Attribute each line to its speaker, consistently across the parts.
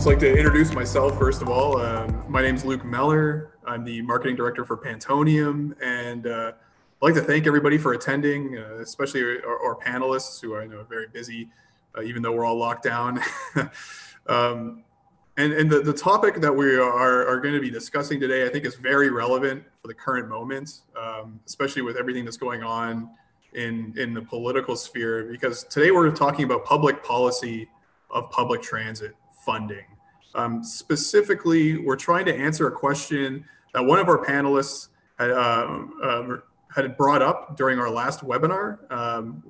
Speaker 1: just like to introduce myself first of all. Um, my name is Luke Meller. I'm the marketing director for Pantonium, and uh, I'd like to thank everybody for attending, uh, especially our, our, panelists who I know are very busy, uh, even though we're all locked down. um, and and the, the topic that we are, are going to be discussing today, I think, is very relevant for the current moment, um, especially with everything that's going on in in the political sphere. Because today we're talking about public policy of public transit funding. Um, specifically, we're trying to answer a question that one of our panelists had, uh, uh, had brought up during our last webinar. Um,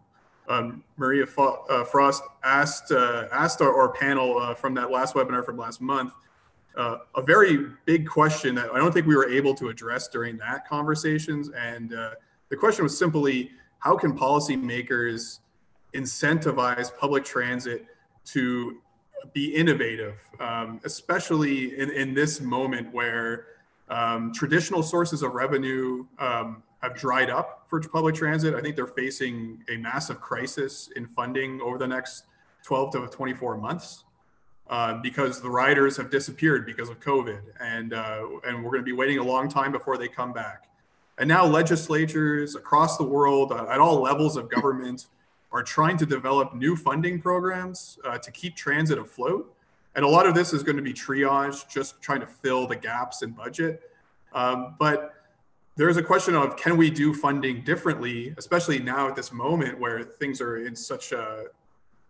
Speaker 1: um, Maria uh, Frost asked uh, asked our, our panel uh, from that last webinar from last month uh, a very big question that I don't think we were able to address during that conversations. And the question was simply, how can policymakers incentivize public transit to be innovative, um, especially in, in this moment where um, traditional sources of revenue um, have dried up for public transit. I think they're facing a massive crisis in funding over the next 12 to 24 months uh, because the riders have disappeared because of COVID, and uh, and we're going to be waiting a long time before they come back. And now legislatures across the world, uh, at all levels of government, are trying to develop new funding programs uh, to keep transit afloat. And a lot of this is going to be triage, just trying to fill the gaps in budget. Um, but there's a question of can we do funding differently, especially now at this moment where things are in such a,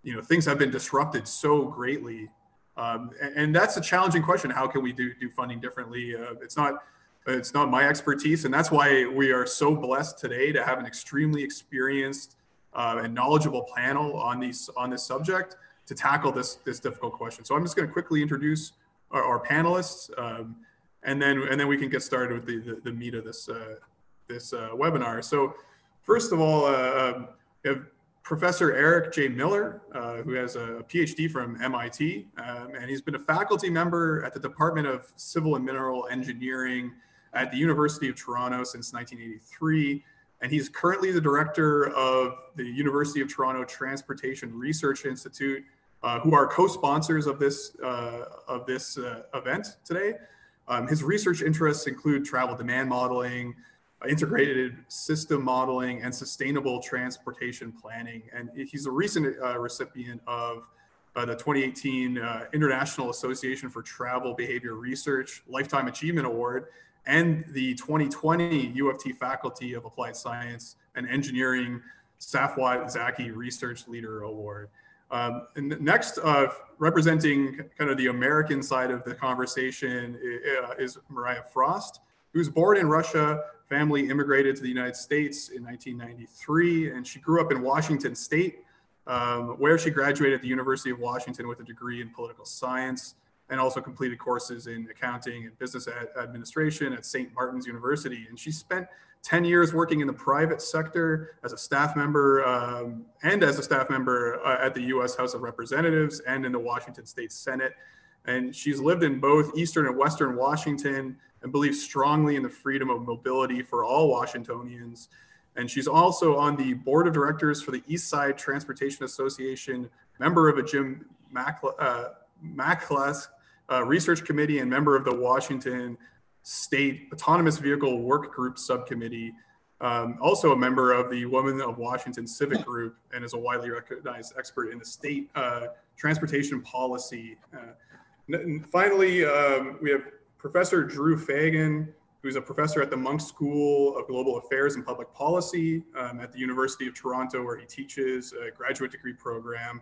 Speaker 1: you know, things have been disrupted so greatly. Um, and, and, that's a challenging question. How can we do, do funding differently? Uh, it's not, it's not my expertise. And that's why we are so blessed today to have an extremely experienced uh, and knowledgeable panel on these on this subject to tackle this this difficult question. So I'm just going to quickly introduce our, our panelists, um, and then and then we can get started with the the, the meat of this uh, this uh, webinar. So first of all, uh, um, Professor Eric J. Miller, uh, who has a PhD from MIT, um, and he's been a faculty member at the Department of Civil and Mineral Engineering at the University of Toronto since 1983 and he's currently the director of the University of Toronto Transportation Research Institute, uh, who are co-sponsors of this uh, of this uh, event today. Um, his research interests include travel demand modeling, integrated system modeling, and sustainable transportation planning. And he's a recent uh, recipient of uh, the 2018 uh, International Association for Travel Behavior Research Lifetime Achievement Award and the 2020 U of T Faculty of Applied Science and Engineering Safwat Zaki Research Leader Award. Um, and next, uh, representing kind of the American side of the conversation uh, is Mariah Frost, who's born in Russia, family immigrated to the United States in 1993, and she grew up in Washington State, um, where she graduated at the University of Washington with a degree in political science and also completed courses in accounting and business ad- administration at St. Martin's University. And she spent 10 years working in the private sector as a staff member um, and as a staff member uh, at the US House of Representatives and in the Washington State Senate. And she's lived in both Eastern and Western Washington and believes strongly in the freedom of mobility for all Washingtonians. And she's also on the board of directors for the East Side Transportation Association, member of a Jim Mac, uh, uh, research committee and member of the Washington State Autonomous Vehicle Work Group Subcommittee. Um, also a member of the Women of Washington Civic Group and is a widely recognized expert in the state uh, transportation policy. Uh, finally, um, we have Professor Drew Fagan, who's a professor at the Munk School of Global Affairs and Public Policy um, at the University of Toronto, where he teaches a graduate degree program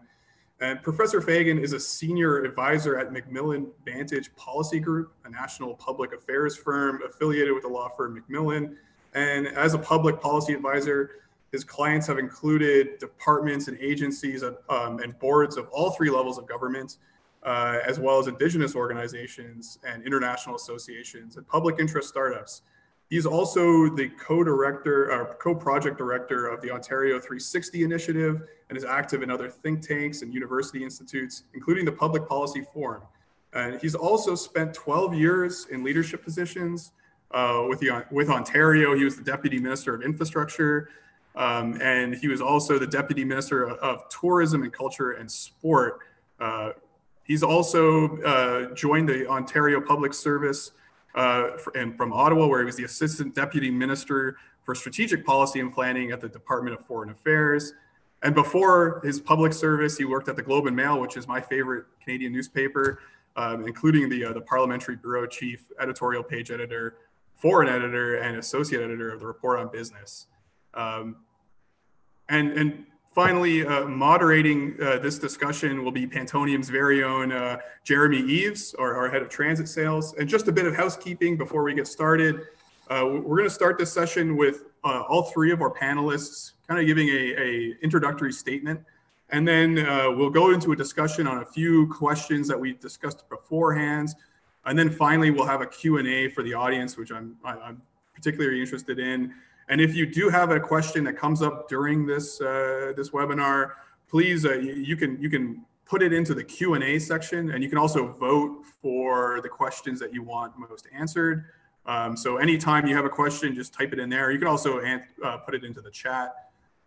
Speaker 1: and Professor Fagan is a senior advisor at McMillan Vantage Policy Group, a national public affairs firm affiliated with the law firm McMillan. And as a public policy advisor, his clients have included departments and agencies um, and boards of all three levels of government, uh, as well as indigenous organizations and international associations and public interest startups. He's also the co-director or co-project director of the Ontario 360 initiative and is active in other think tanks and university institutes, including the Public Policy Forum. And he's also spent 12 years in leadership positions uh, with, the, with Ontario. He was the Deputy Minister of Infrastructure, um, and he was also the Deputy Minister of, of Tourism and Culture and Sport. Uh, he's also uh, joined the Ontario Public Service uh, and from Ottawa, where he was the Assistant Deputy Minister for Strategic Policy and Planning at the Department of Foreign Affairs. And before his public service, he worked at the Globe and Mail, which is my favorite Canadian newspaper, um, including the, uh, the Parliamentary Bureau Chief, editorial page editor, foreign editor, and associate editor of the Report on Business. Um, and, and finally, uh, moderating uh, this discussion will be Pantonium's very own uh, Jeremy Eves, our, our, head of transit sales. And just a bit of housekeeping before we get started. Uh, we're going to start this session with uh, all three of our panelists kind of giving a, a introductory statement. And then uh, we'll go into a discussion on a few questions that we discussed beforehand. And then finally, we'll have a Q&A for the audience, which I'm, I'm particularly interested in. And if you do have a question that comes up during this, uh, this webinar, please, uh, you, can, you can put it into the Q&A section and you can also vote for the questions that you want most answered. Um, so anytime you have a question, just type it in there. You can also uh, put it into the chat.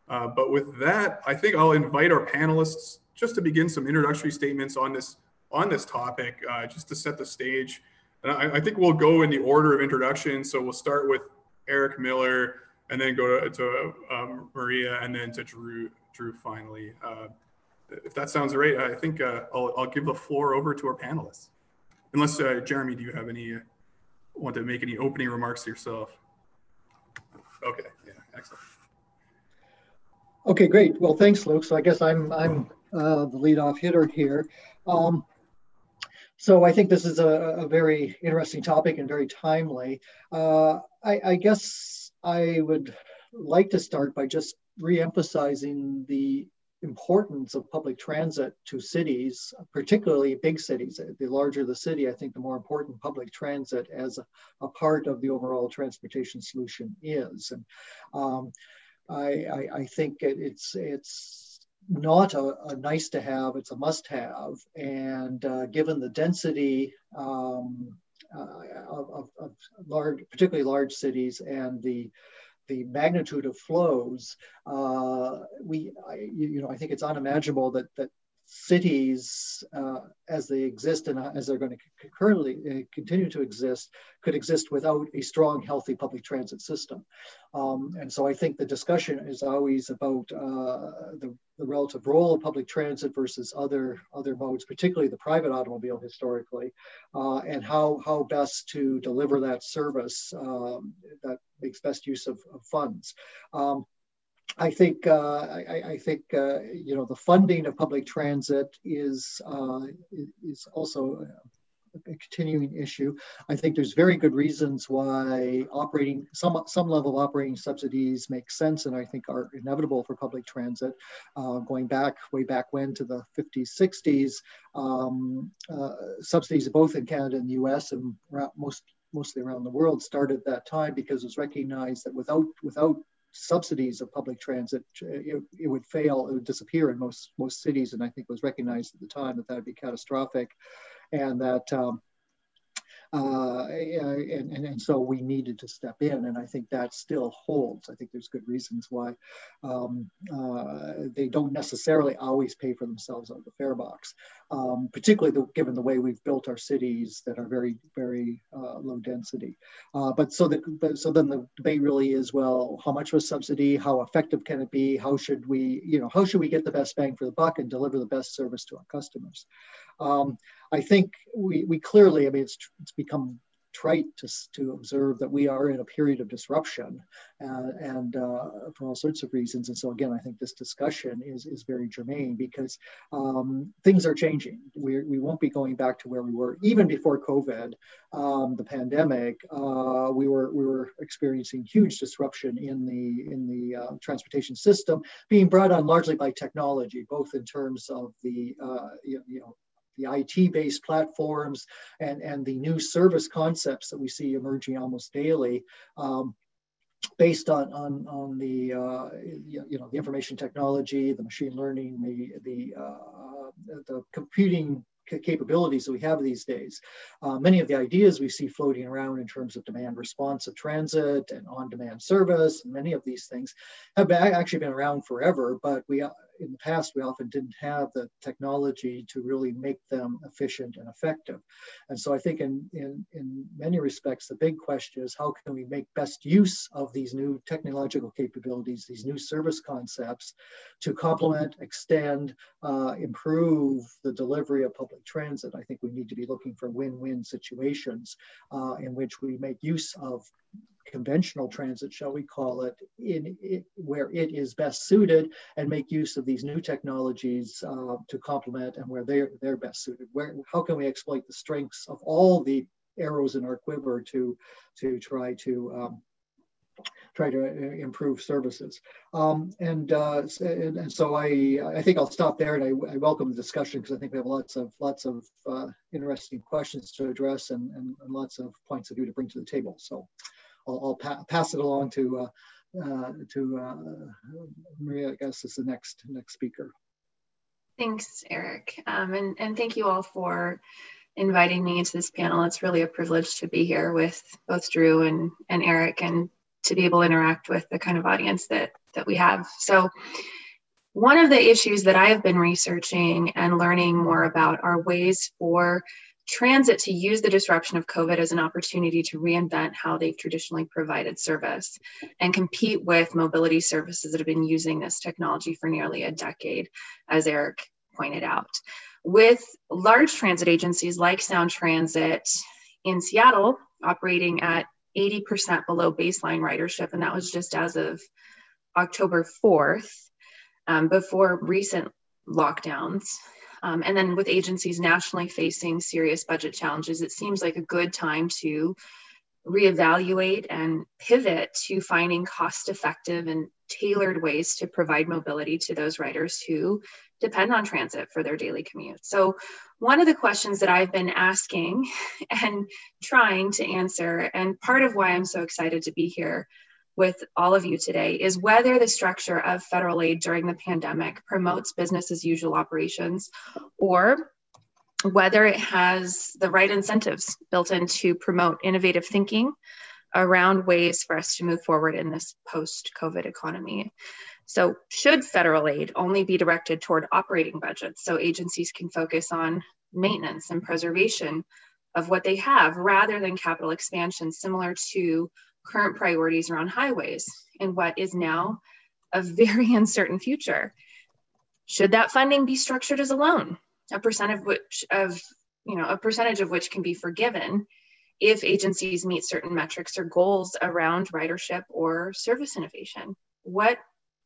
Speaker 1: Uh, but with that, I think I'll invite our panelists just to begin some introductory statements on this on this topic, uh, just to set the stage. And I, I, think we'll go in the order of introduction. So we'll start with Eric Miller, and then go to, to um, Maria, and then to Drew. Drew finally. Uh, if that sounds right, I think uh, I'll, I'll give the floor over to our panelists. Unless uh, Jeremy, do you have any want to make any opening remarks yourself? Okay. Yeah. Excellent.
Speaker 2: Okay, great. Well, thanks, Luke. So I guess I'm I'm uh, the leadoff hitter here. Um, so I think this is a, a, very interesting topic and very timely. Uh, I, I, guess I would like to start by just re-emphasizing the importance of public transit to cities, particularly big cities. The larger the city, I think the more important public transit as a, a part of the overall transportation solution is. And um, I, I, I think it, it's it's not a, a, nice to have; it's a must have. And uh, given the density um, uh, of, of, large, particularly large cities, and the the magnitude of flows, uh, we I, you know I think it's unimaginable that that cities uh, as they exist and as they're going to currently uh, continue to exist could exist without a strong healthy public transit system. Um, and so i think the discussion is always about uh, the, the, relative role of public transit versus other other modes particularly the private automobile historically uh, and how how best to deliver that service um, that makes best use of, of funds. Um, I think uh, I, I, think uh, you know the funding of public transit is uh, is also a continuing issue. I think there's very good reasons why operating some some level of operating subsidies make sense, and I think are inevitable for public transit. Uh, going back way back when to the 50s, 60s, um, uh, subsidies both in Canada and the U.S. and most mostly around the world started at that time because it was recognized that without without subsidies of public transit, it, it, would fail, it would disappear in most most cities, and I think was recognized at the time that that would be catastrophic, and that um, uh, and, and, and, so we needed to step in, and I think that still holds. I think there's good reasons why um, uh, they don't necessarily always pay for themselves out of the fare box, um, particularly the, given the way we've built our cities that are very, very uh, low density. Uh, but so the so then the debate really is well, how much was subsidy? How effective can it be? How should we, you know, how should we get the best bang for the buck and deliver the best service to our customers? Um, I think we, we clearly, I mean, it's, it's become trite to, to observe that we are in a period of disruption uh, and uh, for all sorts of reasons. And so again, I think this discussion is, is very germane because um, things are changing. We, we won't be going back to where we were even before COVID, um, the pandemic. Uh, we were we were experiencing huge disruption in the in the uh, transportation system, being brought on largely by technology, both in terms of the uh, you, you know the IT-based platforms and, and the new service concepts that we see emerging almost daily. Um, based on on on the uh, you know the information technology, the machine learning, the the uh, the computing capabilities that we have these days. Uh, many of the ideas we see floating around in terms of demand responsive transit and on-demand service, many of these things have been, actually been around forever, but we in the past, we often didn't have the technology to really make them efficient and effective. And so I think in, in, in many respects, the big question is how can we make best use of these new technological capabilities, these new service concepts to complement, extend, uh, improve the delivery of public transit. I think we need to be looking for win-win situations uh, in which we make use of conventional transit, shall we call it, in, it, where it is best suited and make use of these new technologies uh, to complement and where they're, they're best suited. Where, how can we exploit the strengths of all the arrows in our quiver to, to try to um, try to uh, improve services. Um, and, uh, and, and so I I think I'll stop there, and I, I welcome the discussion because I think we have lots of lots of uh, interesting questions to address and, and, and, lots of points of view to bring to the table. So I'll, I'll pa pass it along to uh, uh, to uh, Maria. I guess is the next next speaker.
Speaker 3: Thanks, Eric, um, and and thank you all for inviting me into this panel. It's really a privilege to be here with both Drew and and Eric, and to be able to interact with the kind of audience that that we have. So. One of the issues that I have been researching and learning more about are ways for transit to use the disruption of COVID as an opportunity to reinvent how they've traditionally provided service and compete with mobility services that have been using this technology for nearly a decade, as Eric pointed out. With large transit agencies like Sound Transit in Seattle operating at 80% below baseline ridership, and that was just as of October 4th, um, before recent lockdowns. Um, and then with agencies nationally facing serious budget challenges, it seems like a good time to reevaluate and pivot to finding cost effective and tailored ways to provide mobility to those riders who depend on transit for their daily commute. So, one of the questions that I've been asking and trying to answer, and part of why I'm so excited to be here with all of you today is whether the structure of federal aid during the pandemic promotes business as usual operations or whether it has the right incentives built in to promote innovative thinking around ways for us to move forward in this post COVID economy. So, should federal aid only be directed toward operating budgets so agencies can focus on maintenance and preservation of what they have rather than capital expansion, similar to current priorities around highways and what is now a very uncertain future. Should that funding be structured as a loan, a percent of which of you know a percentage of which can be forgiven if agencies meet certain metrics or goals around ridership or service innovation? What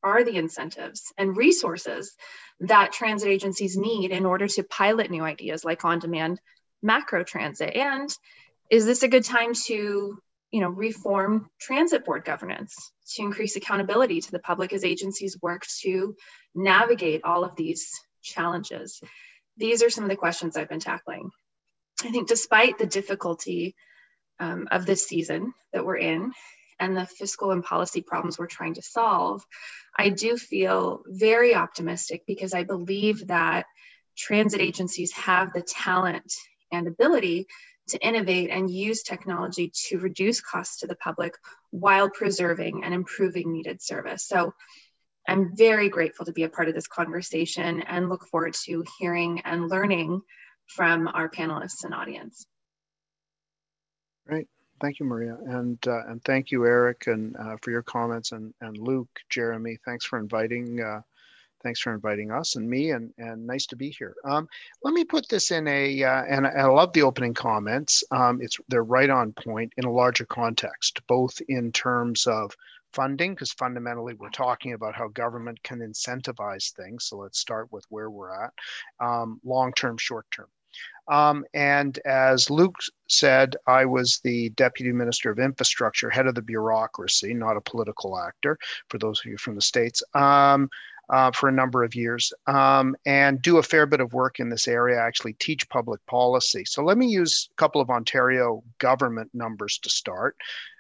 Speaker 3: are the incentives and resources that transit agencies need in order to pilot new ideas like on demand macro transit? And is this a good time to you know, reform transit board governance to increase accountability to the public as agencies work to navigate all of these challenges. These are some of the questions I've been tackling. I think despite the difficulty um, of this season that we're in and the fiscal and policy problems we're trying to solve, I do feel very optimistic because I believe that transit agencies have the talent and ability to innovate and use technology to reduce costs to the public while preserving and improving needed service. So I'm very grateful to be a part of this conversation and look forward to hearing and learning from our panelists and audience.
Speaker 4: Great. Thank you, Maria. And, uh, and thank you, Eric, and uh, for your comments. And, and Luke, Jeremy, thanks for inviting uh, thanks for inviting us and me, and, and nice to be here. Um, let me put this in a, uh, and I love the opening comments. Um, it's they're right on point in a larger context, both in terms of funding, because fundamentally we're talking about how government can incentivize things. So let's start with where we're at, um, long term, short term. Um, and as Luke said, I was the Deputy Minister of Infrastructure, head of the bureaucracy, not a political actor, for those of you from the States. Um, uh, for a number of years um, and do a fair bit of work in this area, actually teach public policy. So let me use a couple of Ontario government numbers to start.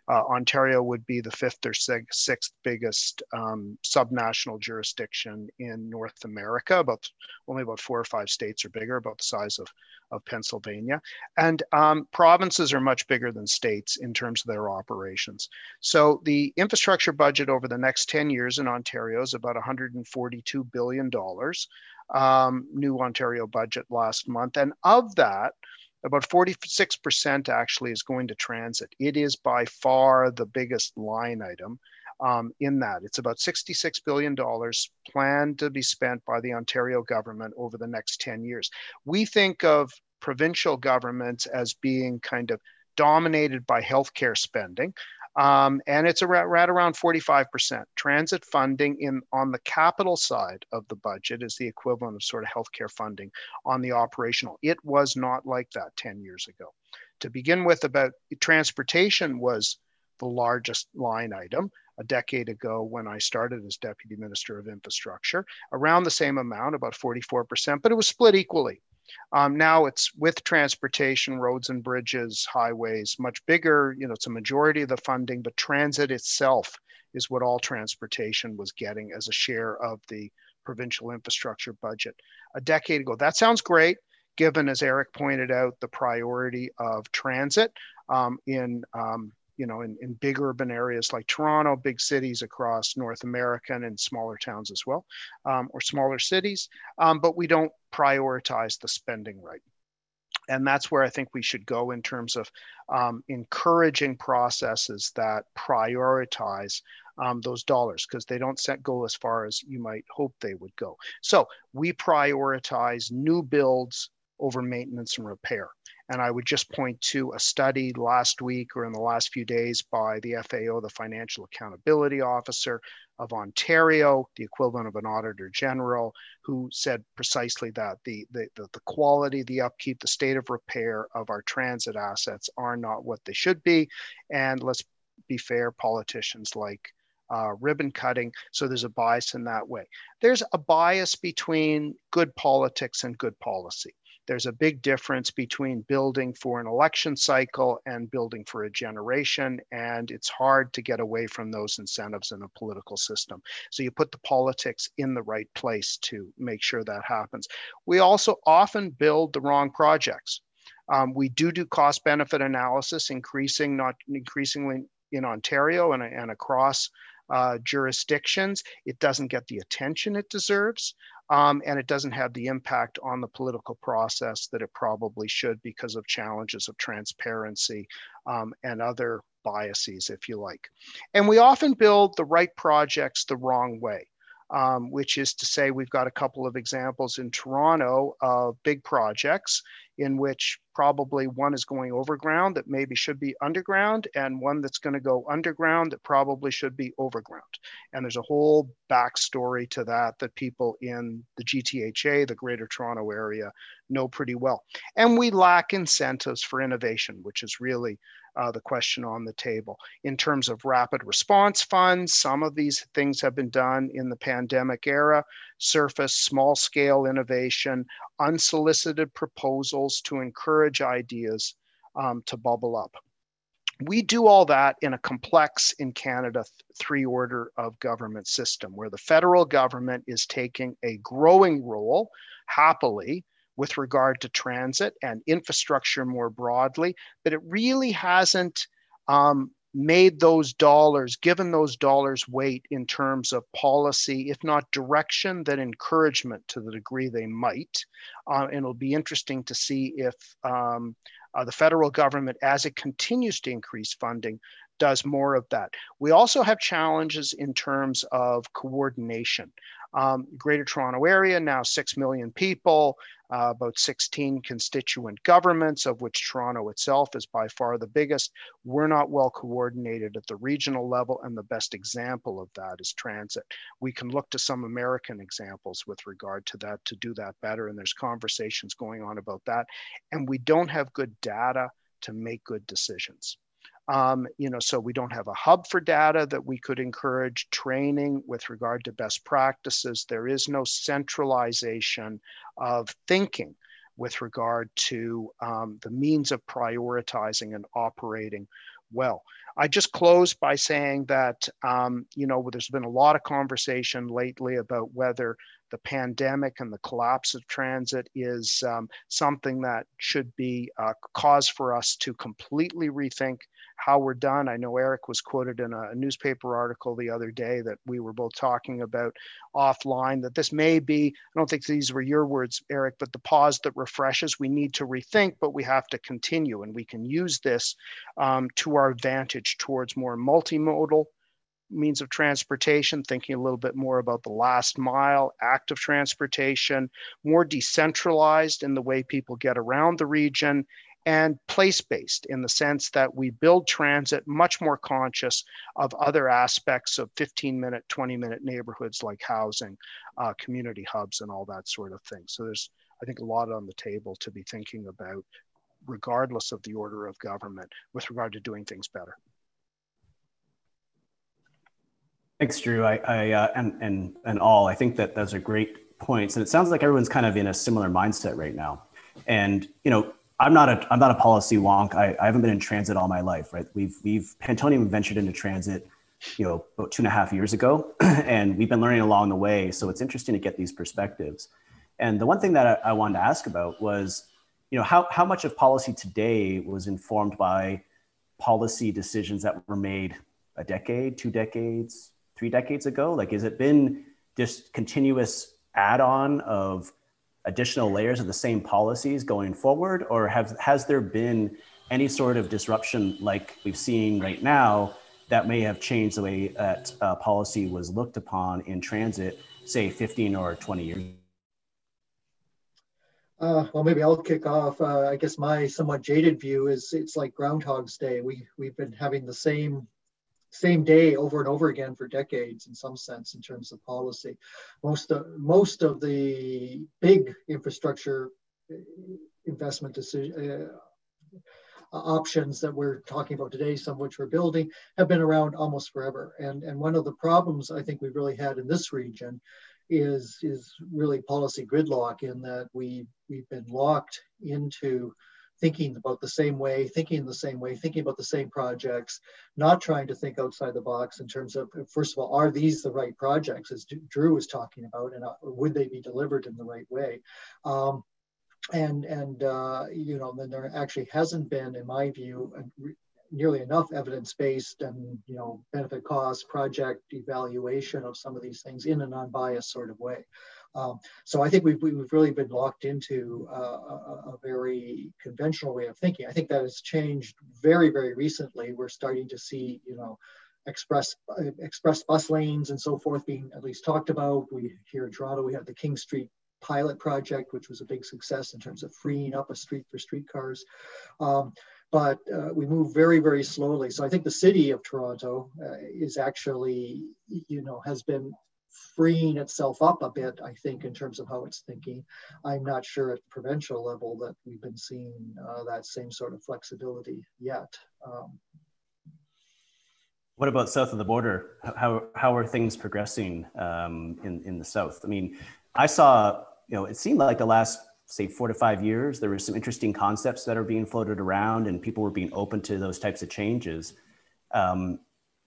Speaker 4: Uh, Ontario would be the fifth or sixth biggest um, subnational jurisdiction in North America. About only about four or five states are bigger, about the size of, of Pennsylvania. And um, provinces are much bigger than states in terms of their operations. So the infrastructure budget over the next 10 years in Ontario is about $142 billion. Um, new Ontario budget last month. And of that, about 46% actually is going to transit. It is by far the biggest line item um, in that. It's about $66 billion planned to be spent by the Ontario government over the next 10 years. We think of provincial governments as being kind of dominated by healthcare spending. Um, and it's around, right around 45%. Transit funding in on the capital side of the budget is the equivalent of sort of healthcare funding on the operational. It was not like that 10 years ago. To begin with, about transportation was the largest line item a decade ago when I started as Deputy Minister of Infrastructure, around the same amount, about 44%, but it was split equally. Um, now it's with transportation, roads and bridges, highways, much bigger. You know, it's a majority of the funding, but transit itself is what all transportation was getting as a share of the provincial infrastructure budget a decade ago. That sounds great, given, as Eric pointed out, the priority of transit um, in um, you know, in, in big urban areas like Toronto, big cities across North America and in smaller towns as well, um, or smaller cities. Um, but we don't prioritize the spending right. And that's where I think we should go in terms of um, encouraging processes that prioritize um, those dollars because they don't set, go as far as you might hope they would go. So we prioritize new builds over maintenance and repair. And I would just point to a study last week or in the last few days by the FAO, the Financial Accountability Officer of Ontario, the equivalent of an Auditor General, who said precisely that the, the, the, the quality, the upkeep, the state of repair of our transit assets are not what they should be. And let's be fair, politicians like uh, ribbon cutting. So there's a bias in that way. There's a bias between good politics and good policy there's a big difference between building for an election cycle and building for a generation. And it's hard to get away from those incentives in a political system. So you put the politics in the right place to make sure that happens. We also often build the wrong projects. Um, we do do cost benefit analysis, increasing, not increasingly in Ontario and, and across uh, jurisdictions. It doesn't get the attention it deserves um, and it doesn't have the impact on the political process that it probably should because of challenges of transparency um, and other biases, if you like. And we often build the right projects the wrong way um, which is to say we've got a couple of examples in Toronto of big projects in which probably one is going overground that maybe should be underground and one that's going to go underground that probably should be overground. And there's a whole backstory to that that people in the GTHA, the Greater Toronto Area, know pretty well. And we lack incentives for innovation, which is really uh, the question on the table. In terms of rapid response funds, some of these things have been done in the pandemic era, surface small scale innovation, unsolicited proposals to encourage ideas um, to bubble up. We do all that in a complex, in Canada, three order of government system where the federal government is taking a growing role, happily, with regard to transit and infrastructure more broadly, but it really hasn't um, made those dollars, given those dollars weight in terms of policy, if not direction, then encouragement to the degree they might. Uh, and it'll be interesting to see if um, uh, the federal government, as it continues to increase funding, does more of that. We also have challenges in terms of coordination. Um, Greater Toronto Area, now 6 million people, uh, about 16 constituent governments, of which Toronto itself is by far the biggest. We're not well coordinated at the regional level, and the best example of that is transit. We can look to some American examples with regard to that to do that better, and there's conversations going on about that. And we don't have good data to make good decisions. Um, you know, so we don't have a hub for data that we could encourage training with regard to best practices. There is no centralization of thinking with regard to um, the means of prioritizing and operating well. I just close by saying that, um, you know, there's been a lot of conversation lately about whether the pandemic and the collapse of transit is um, something that should be a cause for us to completely rethink how we're done. I know Eric was quoted in a newspaper article the other day that we were both talking about offline that this may be, I don't think these were your words, Eric, but the pause that refreshes. We need to rethink, but we have to continue. And we can use this um, to our advantage towards more multimodal means of transportation, thinking a little bit more about the last mile, active transportation, more decentralized in the way people get around the region, and place based in the sense that we build transit much more conscious of other aspects of 15 minute, 20 minute neighborhoods like housing, uh, community hubs, and all that sort of thing. So there's, I think, a lot on the table to be thinking about, regardless of the order of government, with regard to doing things better.
Speaker 5: Thanks, Drew. I, I uh, and and and all. I think that those are great points, and it sounds like everyone's kind of in a similar mindset right now. And you know, I'm not a I'm not a policy wonk. I, I haven't been in transit all my life, right? We've we've Pantonium ventured into transit, you know, about two and a half years ago, and we've been learning along the way. So it's interesting to get these perspectives. And the one thing that I, I wanted to ask about was, you know, how how much of policy today was informed by policy decisions that were made a decade, two decades, three decades ago? Like, has it been just continuous add-on of additional layers of the same policies going forward, or have has there been any sort of disruption like we've seen right now that may have changed the way that uh, policy was looked upon in transit, say 15 or 20 years?
Speaker 2: Uh, well, maybe I'll kick off. Uh, I guess my somewhat jaded view is it's like Groundhog's Day. We we've been having the same same day over and over again for decades in some sense in terms of policy. Most of, most of the big infrastructure uh, investment decision, uh, options that we're talking about today, some of which we're building, have been around almost forever. And, and one of the problems I think we've really had in this region is, is really policy gridlock in that we, we've been locked into thinking about the same way, thinking the same way, thinking about the same projects, not trying to think outside the box in terms of, first of all, are these the right projects, as Drew was talking about, and uh, would they be delivered in the right way? Um, and and uh, you know, then there actually hasn't been, in my view, nearly enough evidence-based and you know benefit cost project evaluation of some of these things in a non-biased sort of way. Um, so I think we've, we've really been locked into uh, a, a, very conventional way of thinking. I think that has changed very, very recently. We're starting to see, you know, express express bus lanes and so forth being at least talked about. We here in Toronto, we have the King Street pilot project, which was a big success in terms of freeing up a street for streetcars. Um, but uh, we move very, very slowly. So I think the city of Toronto uh, is actually, you know, has been freeing itself up a bit, I think, in terms of how it's thinking. I'm not sure at provincial level that we've been seeing uh, that same sort of flexibility yet. Um,
Speaker 5: what about south of the border? How, how are things progressing um, in, in the south? I mean, I saw, you know, it seemed like the last, say, four to five years, there were some interesting concepts that are being floated around and people were being open to those types of changes. Um,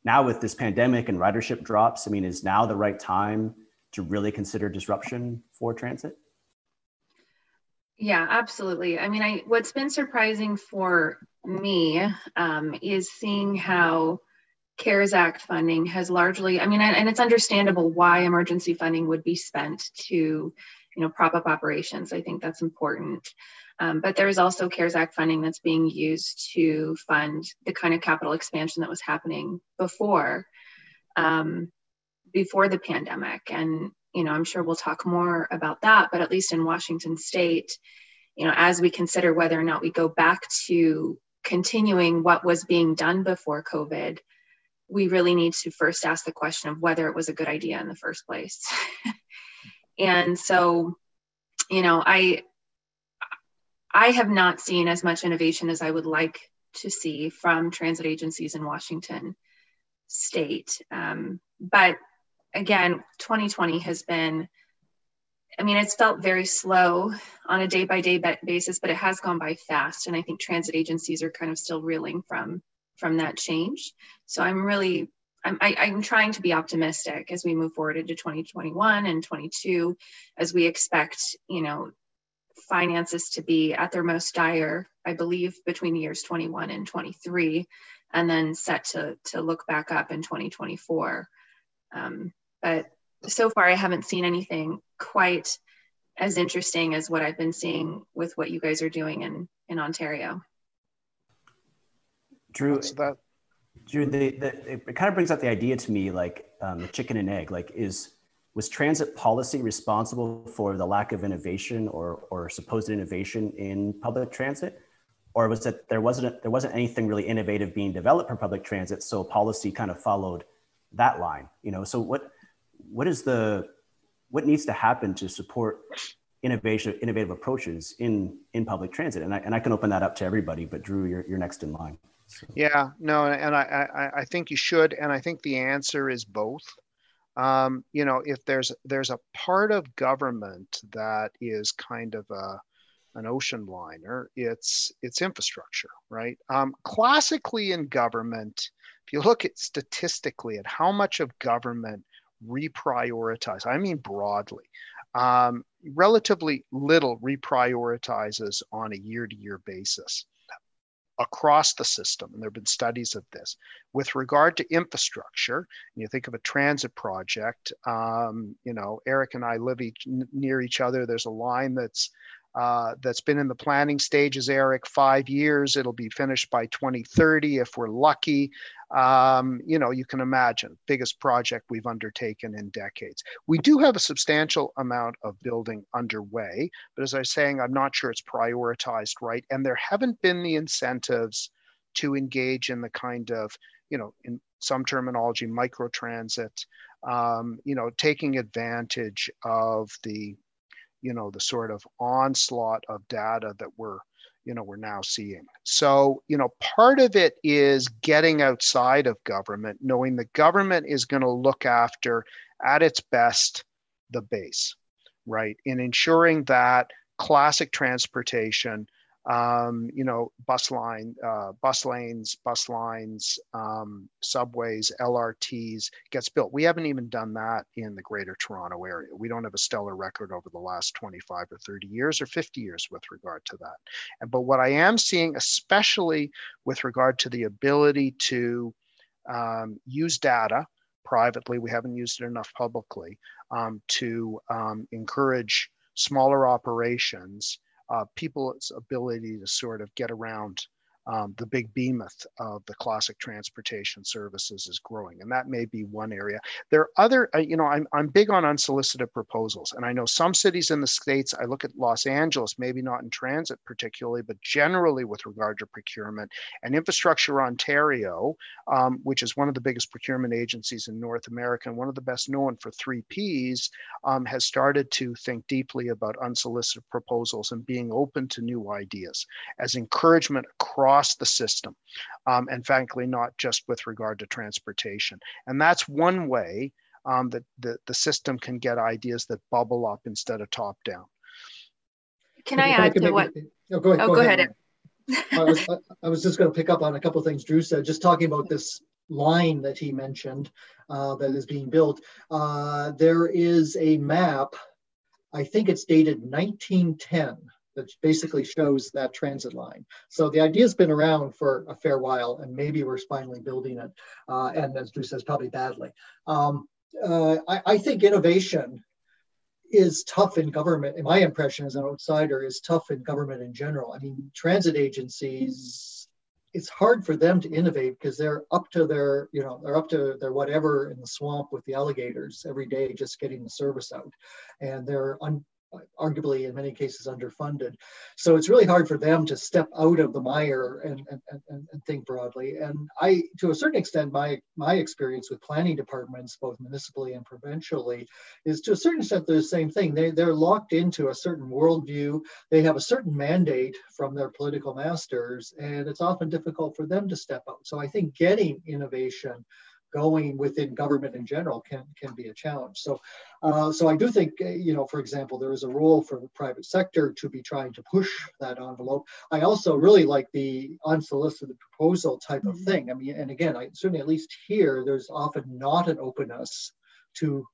Speaker 5: now with this pandemic and ridership drops, I mean, is now the right time to really consider disruption for transit?
Speaker 3: Yeah, absolutely. I mean, I what's been surprising for me um, is seeing how CARES Act funding has largely, I mean, and, and it's understandable why emergency funding would be spent to, you know, prop up operations. I think that's important. Um, but there is also CARES Act funding that's being used to fund the kind of capital expansion that was happening before, um, before the pandemic. And you know, I'm sure we'll talk more about that. But at least in Washington State, you know, as we consider whether or not we go back to continuing what was being done before COVID, we really need to first ask the question of whether it was a good idea in the first place. and so, you know, I I have not seen as much innovation as I would like to see from transit agencies in Washington state. Um, but again, 2020 has been I mean, it's felt very slow on a day by day basis, but it has gone by fast. And I think transit agencies are kind of still reeling from from that change. So I'm really I'm, I, am i am trying to be optimistic as we move forward into 2021 and 22, as we expect, you know, finances to be at their most dire, I believe, between the years 21 and 23, and then set to to look back up in 2024. Um, but so far, I haven't seen anything quite as interesting as what I've been seeing with what you guys are doing in in Ontario.
Speaker 5: Drew, that Drew, the, the, it kind of brings up the idea to me, like um, the chicken and egg. Like, is was transit policy responsible for the lack of innovation or or supposed innovation in public transit, or was it there wasn't there wasn't anything really innovative being developed for public transit, so policy kind of followed that line? You know, so what what is the what needs to happen to support innovation innovative approaches in in public transit? And I and I can open that up to everybody, but Drew, you're you're next in line.
Speaker 4: Yeah, no, and I, I, I think you should, and I think the answer is both. Um, you know, if there's there's a part of government that is kind of a an ocean liner, it's it's infrastructure, right? Um, classically in government, if you look at statistically at how much of government reprioritize, I mean broadly, um, relatively little reprioritizes on a year-to-year basis across the system, and there have been studies of this. With regard to infrastructure, you think of a transit project, um, you know, Eric and I live each, near each other. There's a line that's uh, that's been in the planning stages, Eric, five years. It'll be finished by 2030 if we're lucky. Um, you know, you can imagine biggest project we've undertaken in decades. We do have a substantial amount of building underway, but as I was saying, I'm not sure it's prioritized right, and there haven't been the incentives to engage in the kind of, you know, in some terminology, microtransit. Um, you know, taking advantage of the you know the sort of onslaught of data that we're you know we're now seeing. So you know part of it is getting outside of government knowing the government is going to look after at its best the base right? In ensuring that classic transportation um, you know, bus line, uh, bus lanes, bus lines, um, subways, LRTs gets built. We haven't even done that in the Greater Toronto area. We don't have a stellar record over the last 25 or 30 years or 50 years with regard to that. And but what I am seeing, especially with regard to the ability to um, use data privately, we haven't used it enough publicly um, to um, encourage smaller operations uh, people's ability to sort of get around um, the big behemoth of the classic transportation services is growing. And that may be one area. There are other, uh, you know, I'm, I'm big on unsolicited proposals. And I know some cities in the States, I look at Los Angeles, maybe not in transit particularly, but generally with regard to procurement and Infrastructure Ontario, um, which is one of the biggest procurement agencies in North America and one of the best known for three Ps, um, has started to think deeply about unsolicited proposals and being open to new ideas as encouragement across across the system, um, and frankly, not just with regard to transportation. And that's one way um, that the, the system can get ideas that bubble up instead of top down.
Speaker 3: Can I add to what?
Speaker 2: No, go ahead.
Speaker 3: Oh, go, go ahead.
Speaker 2: ahead. I, was, I was just going to pick up on a couple of things Drew said, just talking about this line that he mentioned uh, that is being built. Uh, there is a map, I think it's dated 1910, that basically shows that transit line. So the idea's been around for a fair while, and maybe we're finally building it. Uh, and as Drew says, probably badly. Um, uh, I, I, think innovation is tough in government. My impression as an outsider is tough in government in general. I mean, transit agencies, it's hard for them to innovate because they're up to their, you know, they're up to their whatever in the swamp with the alligators every day, just getting the service out. And they're un, arguably in many cases underfunded. So it's really hard for them to step out of the mire and, and, and, and, think broadly. And I, to a certain extent, my, my experience with planning departments, both municipally and provincially, is to a certain extent the same thing. They, they're locked into a certain worldview. They have a certain mandate from their political masters, and it's often difficult for them to step out. So I think getting innovation going within government in general can can be a challenge. So, uh, so I do think uh, you know, for example, there is a role for the private sector to be trying to push that envelope. I also really like the unsolicited proposal type of mm-hmm. thing. I mean, and again, I certainly at least here, there's often not an openness to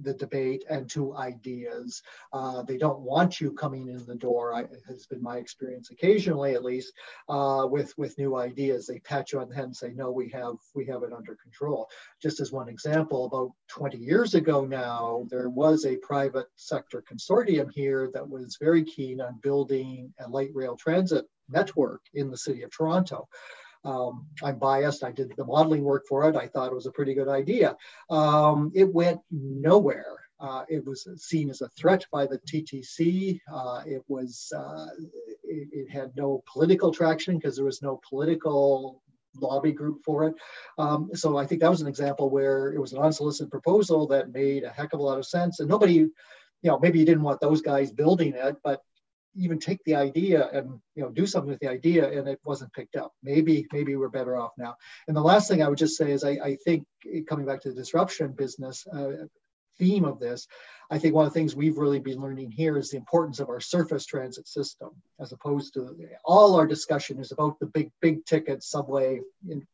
Speaker 2: the debate and to ideas. Uh, they don't want you coming in the door. I, has been my experience occasionally, at least, uh, with with new ideas. They pat you on the head and say, "No, we have we have it under control." Just as one example, about 20 years ago now, there was a private sector consortium here that was very keen on building a light rail transit network in the city of Toronto. Um, I'm biased. I did the modeling work for it. I thought it was a pretty good idea. Um, it went nowhere. Uh, it was seen as a threat by the TTC. Uh, it was uh, it, it, had no political traction because there was no political lobby group for it. Um, so I think that was an example where it was an unsolicited proposal that made a heck of a lot of sense, and nobody, you know, maybe you didn't want those guys building it, but even take the idea and you know do something with the idea and it wasn't picked up. Maybe maybe we're better off now. And the last thing i would just say is i, I think coming back to the disruption business uh, theme of this i think one of the things we've really been learning here is the importance of our surface transit system as opposed to all our discussion is about the big big ticket subway in,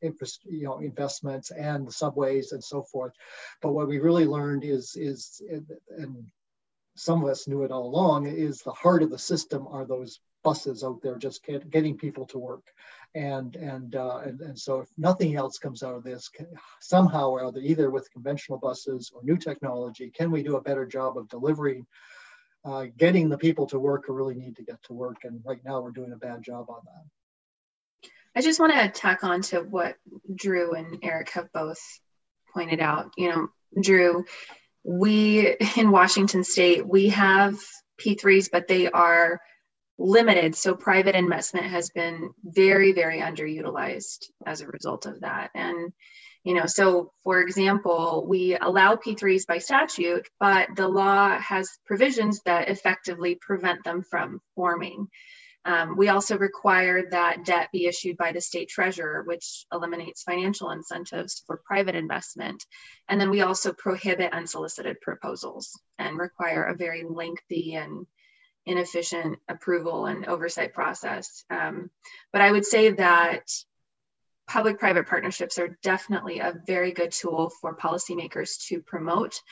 Speaker 2: you know investments and the subways and so forth. But what we really learned is is and some of us knew it all along, is the heart of the system are those buses out there just get, getting people to work. And, and, uh, and, and so if nothing else comes out of this, somehow or other, either with conventional buses or new technology, can we do a better job of delivering, uh, getting the people to work who really need to get to work? And right now we're doing a bad job on that.
Speaker 3: I just want to tack on to what Drew and Eric have both pointed out. You know, Drew, we in Washington state, we have P3s, but they are limited. So private investment has been very, very underutilized as a result of that. And, you know, so for example, we allow P3s by statute, but the law has provisions that effectively prevent them from forming. Um, we also require that debt be issued by the state treasurer, which eliminates financial incentives for private investment. And then we also prohibit unsolicited proposals and require a very lengthy and inefficient approval and oversight process. Um, but I would say that public private partnerships are definitely a very good tool for policymakers to promote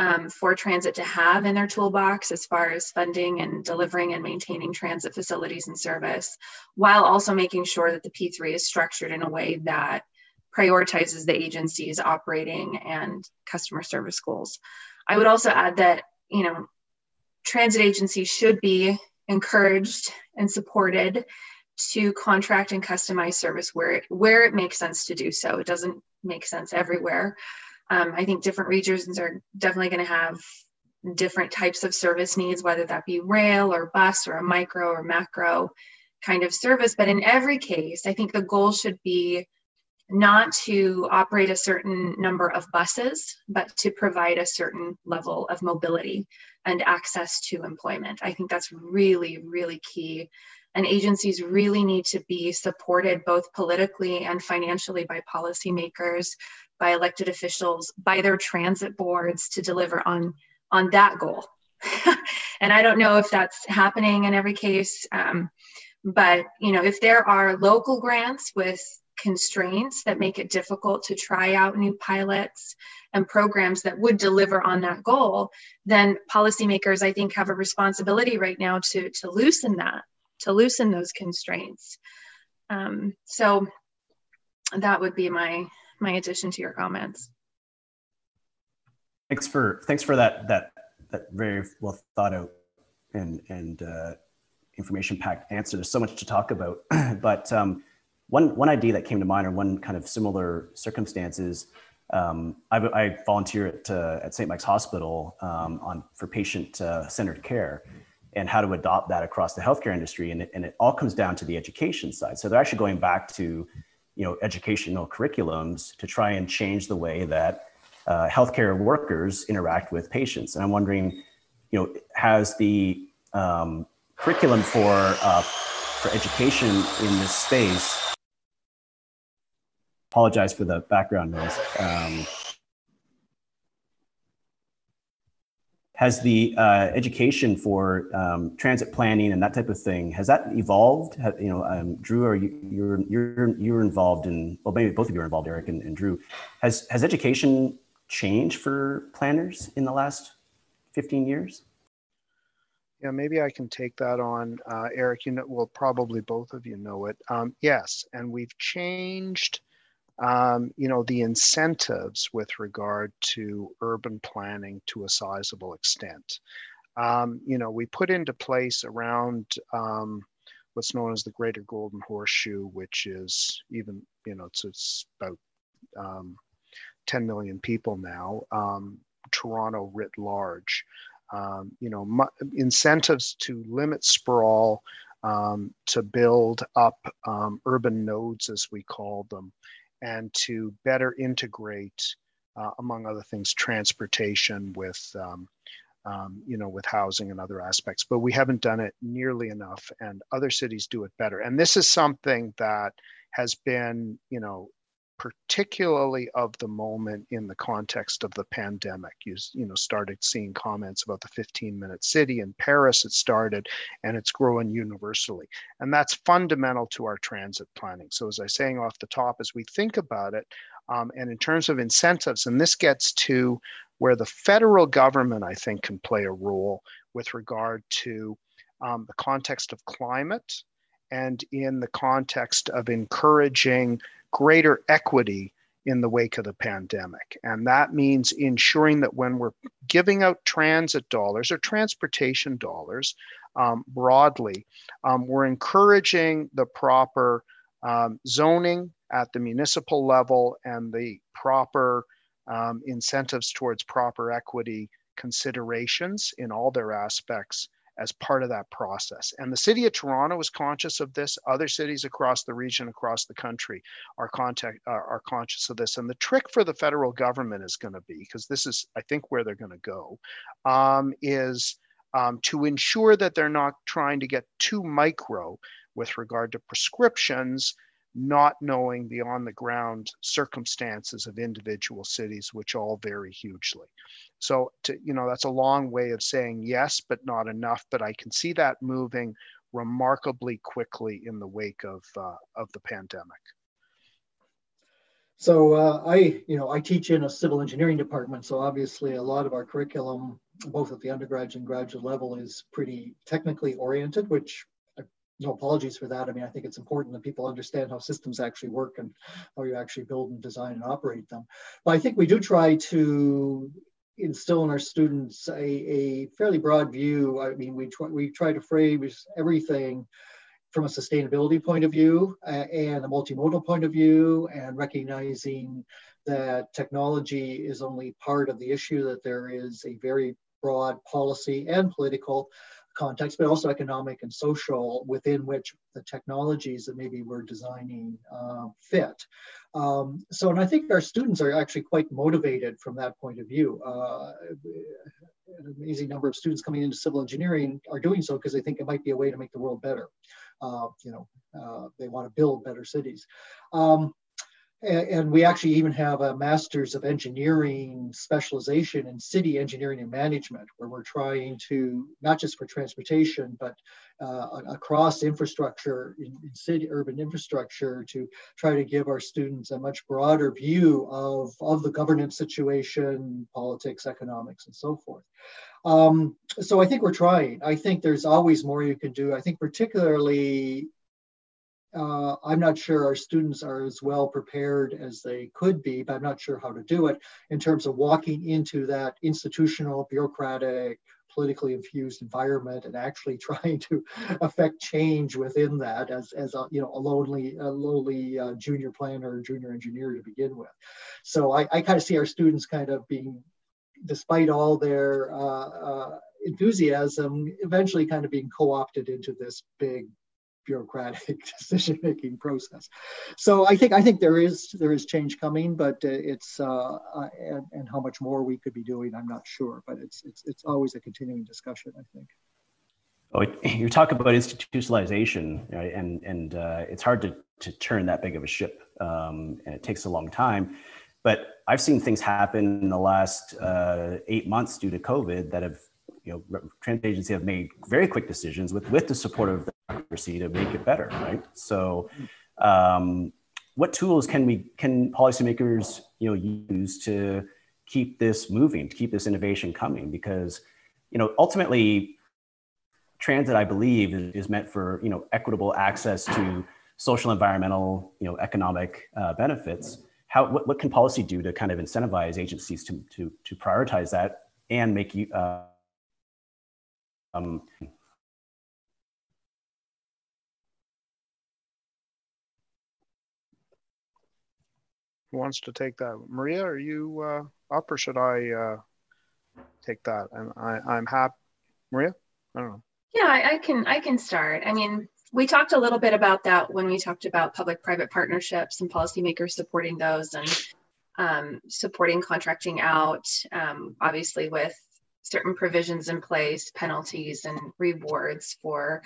Speaker 3: um, for transit to have in their toolbox as far as funding and delivering and maintaining transit facilities and service, while also making sure that the P3 is structured in a way that prioritizes the agency's operating and customer service goals. I would also add that, you know, transit agencies should be encouraged and supported to contract and customize service where where it makes sense to do so. It doesn't make sense everywhere. Um, I think different regions are definitely going to have different types of service needs, whether that be rail or bus or a micro or macro kind of service. But in every case, I think the goal should be not to operate a certain number of buses, but to provide a certain level of mobility and access to employment. I think that's really, really key. And agencies really need to be supported both politically and financially by policymakers by elected officials, by their transit boards to deliver on, on that goal. and I don't know if that's happening in every case. Um, but you know, if there are local grants with constraints that make it difficult to try out new pilots and programs that would deliver on that goal, then policymakers, I think, have a responsibility right now to, to loosen that, to loosen those constraints. Um, so that would be my my addition to your comments.
Speaker 5: Thanks for thanks for that that that very well thought out and and uh, information packed answer. There's so much to talk about, but um, one one idea that came to mind, or one kind of similar circumstances. Um, I, I, volunteer at uh, at St. Mike's Hospital um, on for patient uh, centered care, and how to adopt that across the healthcare industry, and it, and it all comes down to the education side. So they're actually going back to you know, educational curriculums to try and change the way that uh, healthcare workers interact with patients. And I'm wondering, you know, has the um, curriculum for uh, for education in this space apologize for the background noise. Um, has the uh, education for um, transit planning and that type of thing has that evolved? Have, you know, um, Drew, are you you're you're you're involved in? Well, maybe both of you are involved, Eric and, and Drew. Has has education changed for planners in the last fifteen years?
Speaker 4: Yeah, maybe I can take that on. Uh, Eric, you know, well, probably both of you know it. Um, yes, and we've changed um, you know, the incentives with regard to urban planning to a sizable extent. Um, you know, we put into place around um, what's known as the Greater Golden Horseshoe, which is even, you know, it's, it's about um, 10 million people now, um, Toronto writ large. Um, you know, incentives to limit sprawl, to build up urban nodes, as we call them, and to better integrate, uh, among other things, transportation with, um, um, you know, with housing and other aspects. But we haven't done it nearly enough, and other cities do it better. And this is something that has been, you know, particularly of the moment in the context of the pandemic. You, you know, started seeing comments about the 15 minute city in Paris, it started, and it's growing universally. And that's fundamental to our transit planning. So, as I was saying off the top, as we think about it, um, and in terms of incentives, and this gets to where the federal government, I think, can play a role with regard to um, the context of climate and in the context of encouraging greater equity in the wake of the pandemic. And that means ensuring that when we're giving out transit dollars or transportation dollars um, broadly, um, we're encouraging the proper um, zoning at the municipal level and the proper um, incentives towards proper equity considerations in all their aspects as part of that process. And the city of Toronto is conscious of this. Other cities across the region, across the country, are contact are, are conscious of this. And the trick for the federal government is going to be, because this is, I think, where they're going to go, um, is um, to ensure that they're not trying to get too micro with regard to prescriptions not knowing the on the ground circumstances of individual cities, which all vary hugely. So, to, you know, that's a long way of saying yes, but not enough. But I can see that moving remarkably quickly in the wake of, uh, of the pandemic.
Speaker 2: So uh, I, you know, I teach in a civil engineering department. So obviously a lot of our curriculum, both at the undergraduate and graduate level is pretty technically oriented, which no apologies for that. I mean, I think it's important that people understand how systems actually work and how you actually build and design and operate them. But I think we do try to instill in our students a, a fairly broad view. I mean, we try, we try to frame everything from a sustainability point of view and a multimodal point of view and recognizing that technology is only part of the issue, that there is a very broad policy and political context, but also economic and social within which the technologies that maybe we're designing uh, fit. Um, so, and I think our students are actually quite motivated from that point of view. Uh, an amazing number of students coming into civil engineering are doing so because they think it might be a way to make the world better. Uh, you know, uh, they want to build better cities. Um, and we actually even have a master's of engineering specialization in city engineering and management where we're trying to not just for transportation but uh, across infrastructure in, in, city urban infrastructure to try to give our students a much broader view of, of the governance situation politics economics and so forth. Um, so i think we're trying. I think there's always more you can do. I think particularly uh, I'm not sure our students are as well prepared as they could be, but I'm not sure how to do it in terms of walking into that institutional, bureaucratic, politically infused environment and actually trying to affect change within that as, as a, you know, a lonely, a lowly uh, junior planner or junior engineer to begin with. So I, I kind of see our students kind of being, despite all their uh, uh enthusiasm, eventually kind of being co-opted into this big bureaucratic decision making process. So I think I think there is there is change coming, but uh, it's uh, uh, and, and how much more we could be doing, I'm not sure. But it's it's it's always a continuing discussion, I think.
Speaker 5: Oh, you talk about institutionalization, right? and and uh, it's hard to to turn that big of a ship um, and it takes a long time. But I've seen things happen in the last uh, eight months due to COVID that have, you know, transit agencies have made very quick decisions with with the support of the democracy to make it better, right? So, um, what tools can we can policymakers you know use to keep this moving, to keep this innovation coming? Because, you know, ultimately, transit, I believe, is, is meant for you know equitable access to social, environmental, you know, economic uh, benefits how what, what can policy do to kind of incentivize agencies to to to prioritize that and make you uh, um,
Speaker 4: Who wants to take that? Maria, are you uh, up or should I uh, take that? I'm, I, I'm happy. Maria? I don't know.
Speaker 3: Yeah, I, I can I can start. I mean, we talked a little bit about that when we talked about public-private partnerships and policymakers supporting those and um, supporting contracting out, um, obviously with certain provisions in place, penalties and rewards for,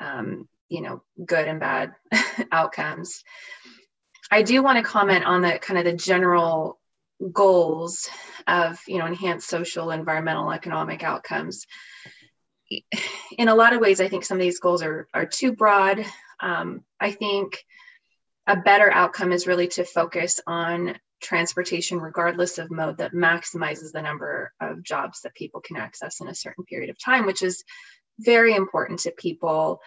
Speaker 3: um, you know, good and bad outcomes. I do want to comment on the kind of the general goals of, you know, enhanced social, environmental, economic outcomes in a lot of ways, I think some of these goals are, are too broad. Um, I think a better outcome is really to focus on transportation, regardless of mode, that maximizes the number of jobs that people can access in a certain period of time, which is very important to people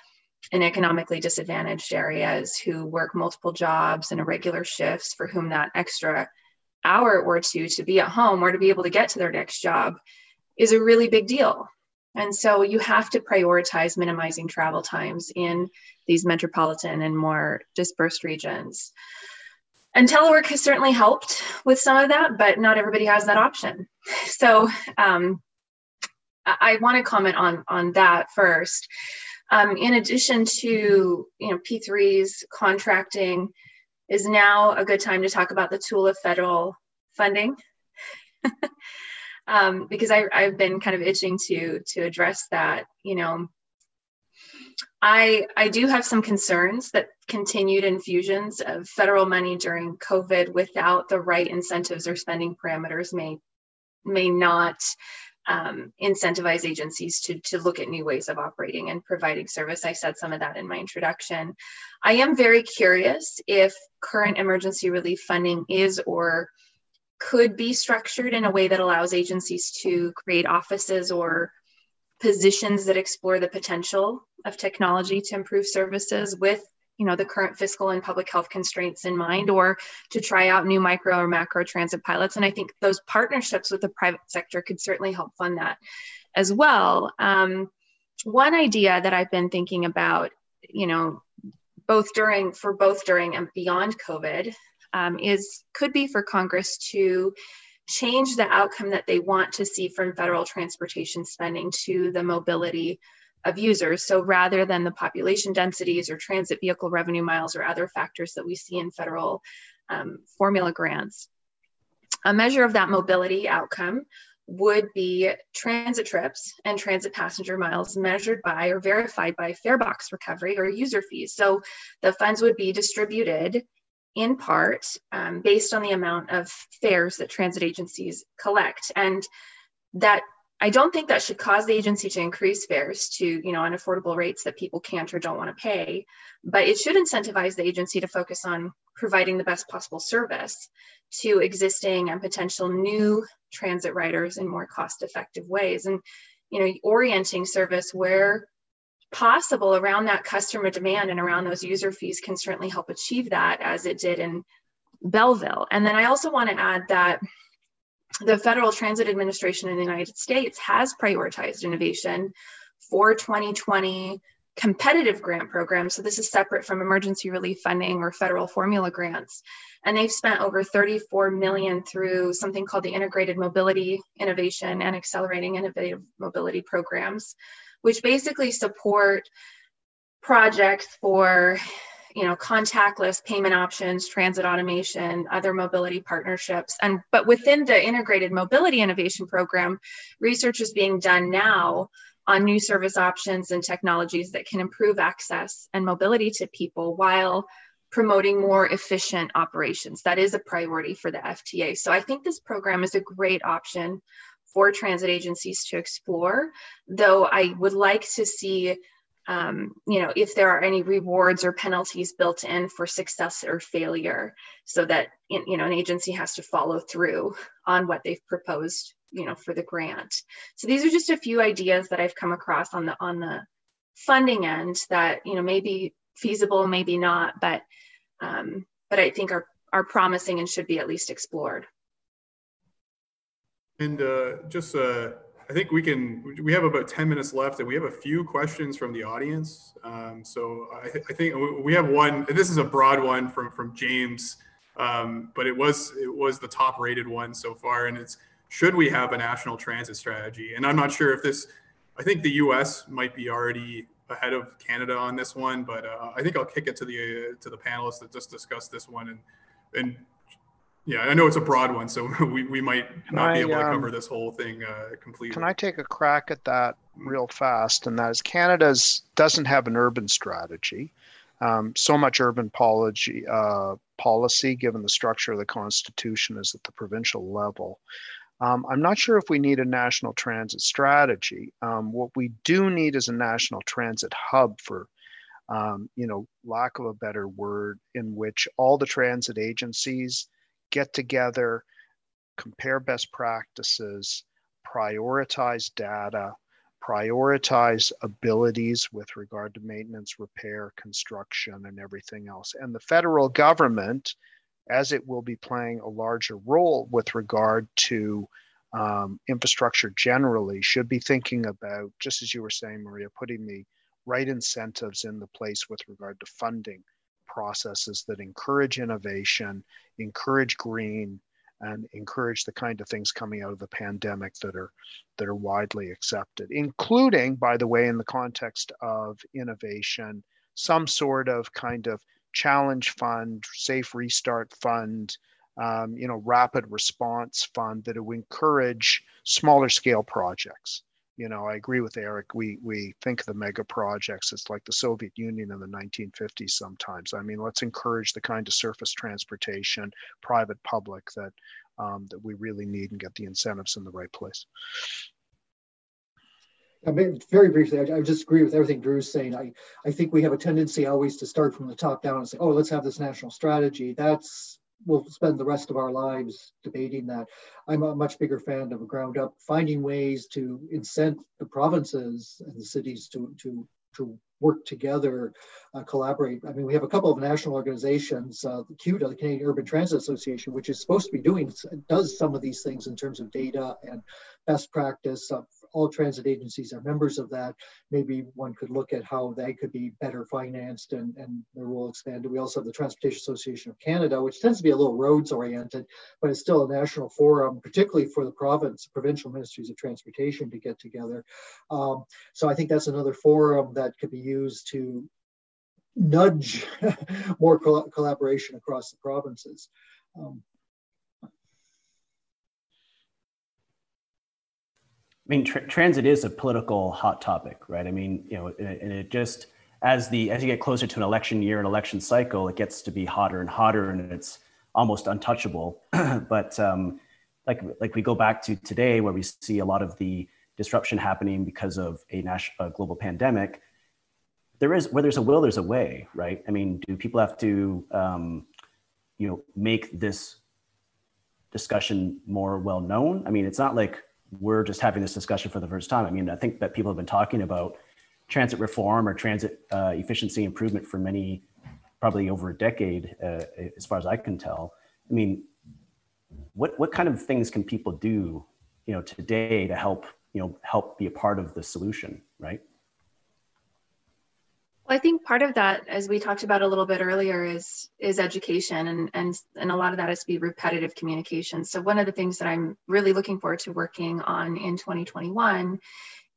Speaker 3: in economically disadvantaged areas who work multiple jobs and irregular shifts, for whom that extra hour or two to be at home or to be able to get to their next job is a really big deal. And so you have to prioritize minimizing travel times in these metropolitan and more dispersed regions. And telework has certainly helped with some of that, but not everybody has that option. So um, I, want to comment on, on that first. Um, in addition to you know P3's contracting, is now a good time to talk about the tool of federal funding. um, because I, I've been kind of itching to to address that. You know, I I do have some concerns that continued infusions of federal money during COVID without the right incentives or spending parameters may may not um, incentivize agencies to, to look at new ways of operating and providing service. I said some of that in my introduction. I am very curious if current emergency relief funding is or could be structured in a way that allows agencies to create offices or positions that explore the potential of technology to improve services with you know the current fiscal and public health constraints in mind or to try out new micro or macro transit pilots. And i think those partnerships with the private sector could certainly help fund that as well. Um, one idea that i've been thinking about you know both during for both during and beyond covid um, is could be for Congress to change the outcome that they want to see from federal transportation spending to the mobility of users. So rather than the population densities or transit vehicle revenue miles or other factors that we see in federal um, formula grants, a measure of that mobility outcome would be transit trips and transit passenger miles measured by or verified by farebox recovery or user fees. So the funds would be distributed in part um, based on the amount of fares that transit agencies collect. And that I don't think that should cause the agency to increase fares to, you know, unaffordable rates that people can't or don't want to pay. But it should incentivize the agency to focus on providing the best possible service to existing and potential new transit riders in more cost-effective ways. And, you know, orienting service where possible around that customer demand and around those user fees can certainly help achieve that as it did in Belleville. And then I also want to add that the Federal Transit Administration in the United States has prioritized innovation for 2020 competitive grant programs. So this is separate from emergency relief funding or federal formula grants. And they've spent over 34 million through something called the Integrated Mobility Innovation and Accelerating Innovative Mobility Programs which basically support projects for you know contactless payment options transit automation other mobility partnerships and but within the integrated mobility innovation program research is being done now on new service options and technologies that can improve access and mobility to people while promoting more efficient operations. That is a priority for the FTA. So I think this program is a great option for transit agencies to explore, though I would like to see um, you know, if there are any rewards or penalties built in for success or failure, so that you know an agency has to follow through on what they've proposed, you know, for the grant. So these are just a few ideas that I've come across on the on the funding end that you know may be feasible, maybe not, but um, but I think are are promising and should be at least explored.
Speaker 1: And uh, just uh, I think we can, we have about 10 minutes left and we have a few questions from the audience. Um, so I, I, think we have one, this is a broad one from, from James, um, but it was, it was the top rated one so far. And it's, should we have a national transit strategy? And I'm not sure if this, I think the US might be already ahead of Canada on this one, but uh, I think I'll kick it to the, uh, to the panelists that just discussed this one and, and yeah, I know it's a broad one, so we, we might not I, be able to cover um, this whole thing uh, completely.
Speaker 4: Can I take a crack at that real fast? And that is Canada's doesn't have an urban strategy. Um, so much urban policy, uh, policy, given the structure of the constitution, is at the provincial level. Um, I'm not sure if we need a national transit strategy. Um, what we do need is a national transit hub for, um, you know, lack of a better word, in which all the transit agencies get together, compare best practices, prioritize data, prioritize abilities with regard to maintenance, repair, construction, and everything else. And the federal government, as it will be playing a larger role with regard to um, infrastructure generally, should be thinking about, just as you were saying, Maria, putting the right incentives in the place with regard to funding processes that encourage innovation, encourage green, and encourage the kind of things coming out of the pandemic that are that are widely accepted, including, by the way, in the context of innovation, some sort of kind of challenge fund, safe restart fund, um, you know, rapid response fund that will encourage smaller scale projects you know, I agree with Eric. We we think the mega projects. It's like the Soviet Union in the 1950s. Sometimes, I mean, let's encourage the kind of surface transportation, private, public that um, that we really need and get the incentives in the right place.
Speaker 2: I mean, very briefly, I, I just agree with everything Drew's saying. I, I think we have a tendency always to start from the top down and say, oh, let's have this national strategy. That's we'll spend the rest of our lives debating that. I'm a much bigger fan of ground up, finding ways to incent the provinces and the cities to, to, to work together, uh, collaborate. I mean, we have a couple of national organizations, uh, the CUTA, the Canadian Urban Transit Association, which is supposed to be doing, does some of these things in terms of data and best practice. Uh, all transit agencies are members of that. Maybe one could look at how they could be better financed and, and their role expanded. We also have the Transportation Association of Canada, which tends to be a little roads oriented, but it's still a national forum, particularly for the province, provincial ministries of transportation to get together. Um, so I think that's another forum that could be used to nudge more collaboration across the provinces. Um,
Speaker 5: mean, tra- transit is a political hot topic, right? I mean, you know, and it just as the as you get closer to an election year, an election cycle, it gets to be hotter and hotter, and it's almost untouchable. but um, like like we go back to today, where we see a lot of the disruption happening because of a national a global pandemic. There is where there's a will, there's a way, right? I mean, do people have to, um, you know, make this discussion more well known? I mean, it's not like we're just having this discussion for the first time. I mean, I think that people have been talking about transit reform or transit uh, efficiency improvement for many, probably over a decade, uh, as far as I can tell. I mean, what what kind of things can people do, you know, today to help you know help be a part of the solution, right?
Speaker 3: Well, I think part of that, as we talked about a little bit earlier, is is education, and and and a lot of that is to be repetitive communication. So one of the things that I'm really looking forward to working on in 2021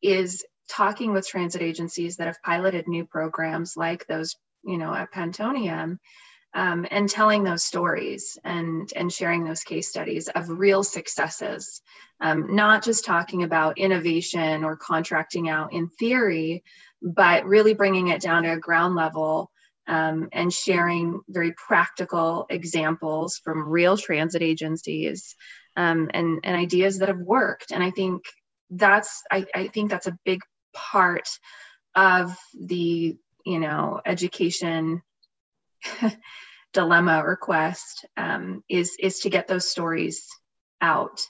Speaker 3: is talking with transit agencies that have piloted new programs like those, you know, at Pantonium, um, and telling those stories and and sharing those case studies of real successes, um, not just talking about innovation or contracting out in theory, but really bringing it down to a ground level um, and sharing very practical examples from real transit agencies um, and, and ideas that have worked. And I think that's I, I think that's a big part of the you know education dilemma request um, is is to get those stories out.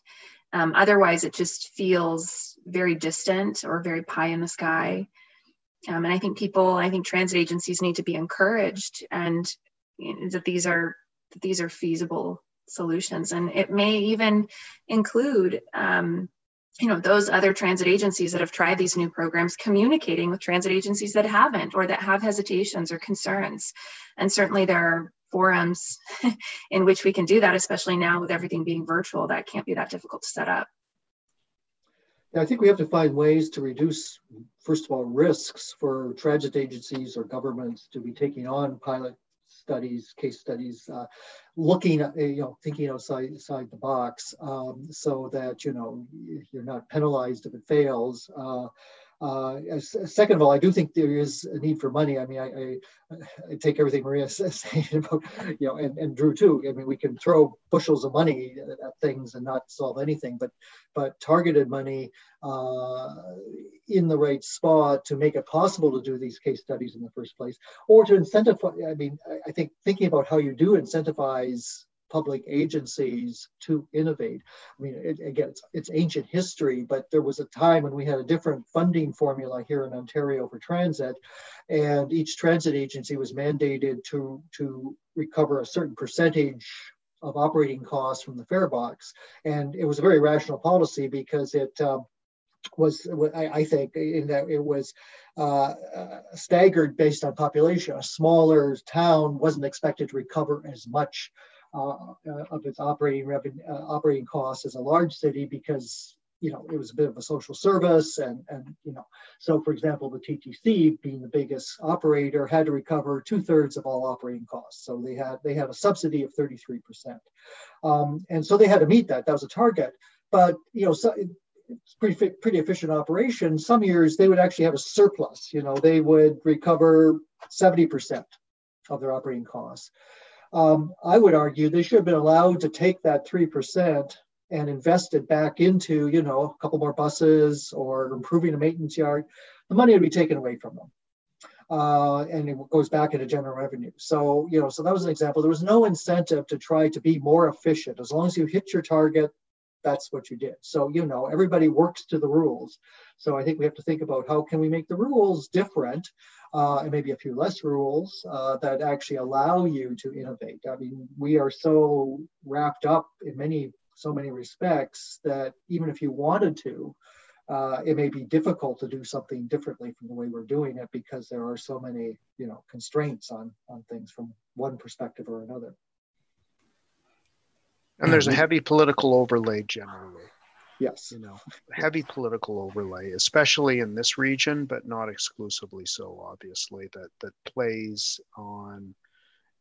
Speaker 3: Um, otherwise, it just feels very distant or very pie in the sky. Um, and I think people, I think transit agencies need to be encouraged and you know, that these are that these are feasible solutions. And it may even include, um, you know, those other transit agencies that have tried these new programs communicating with transit agencies that haven't or that have hesitations or concerns. And certainly there are forums in which we can do that, especially now with everything being virtual. That can't be that difficult to set up.
Speaker 2: Yeah, I think we have to find ways to reduce, first of all, risks for transit agencies or governments to be taking on pilot studies, case studies, uh, looking at, you know, thinking outside, outside the box um, so that, you know, you're not penalized if it fails. Uh, uh, second of all, I do think there is a need for money. I mean, I, I, I take everything Maria says about, you know, and, and Drew too. I mean, we can throw bushels of money at things and not solve anything, but but targeted money uh, in the right spot to make it possible to do these case studies in the first place, or to incentivize. I mean, I think thinking about how you do incentivize public agencies to innovate. I mean, it, again, it's, it's ancient history, but there was a time when we had a different funding formula here in Ontario for transit, and each transit agency was mandated to, to recover a certain percentage of operating costs from the fare box. And it was a very rational policy because it um, was, I, think, in that it was uh, staggered based on population. A smaller town wasn't expected to recover as much of its operating revenue, uh, operating costs as a large city because you know it was a bit of a social service and and you know so for example the TTC being the biggest operator had to recover two thirds of all operating costs. So they had they had a subsidy of 33 percent. Um, and so they had to meet that. That was a target. But you know so it's pretty pretty efficient operation. Some years they would actually have a surplus. You know they would recover 70 percent of their operating costs um, I would argue they should have been allowed to take that 3% and invest it back into, you know, a couple more buses or improving a maintenance yard. The money would be taken away from them. Uh, and it goes back into general revenue. So, you know, so that was an example. There was no incentive to try to be more efficient. As long as you hit your target, that's what you did. So, you know, everybody works to the rules. So I think we have to think about how can we make the rules different uh, and maybe a few less rules uh, that actually allow you to innovate. I mean, we are so wrapped up in many, so many respects that even if you wanted to, uh, it may be difficult to do something differently from the way we're doing it because there are so many, you know, constraints on on things from one perspective or another.
Speaker 4: And there's a heavy political overlay generally.
Speaker 2: Yes.
Speaker 4: You know, heavy political overlay, especially in this region, but not exclusively so, obviously, that that plays on,